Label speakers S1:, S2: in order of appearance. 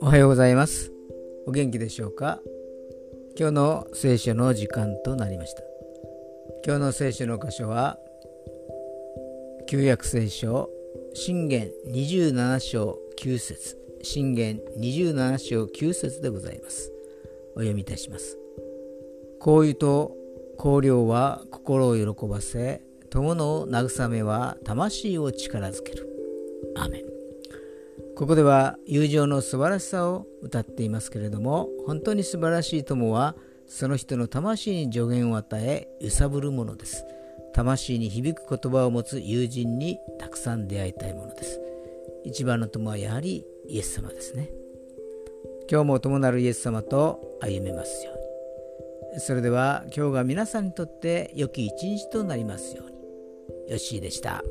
S1: おはようございます。お元気でしょうか？今日の聖書の時間となりました。今日の聖書の箇所は旧約聖書信玄27章9節。信玄27章9節でございます。お読みいたします。こう言うと香料は心を喜ばせ友の慰めは魂を力づける。アメン。ここでは友情の素晴らしさを歌っていますけれども本当に素晴らしい友はその人の魂に助言を与え揺さぶるものです。魂に響く言葉を持つ友人にたくさん出会いたいものです。一番の友はやはりイエス様ですね。今日も友なるイエス様と歩めますように。それでは今日が皆さんにとって良き一日となりますように。よッしーでした。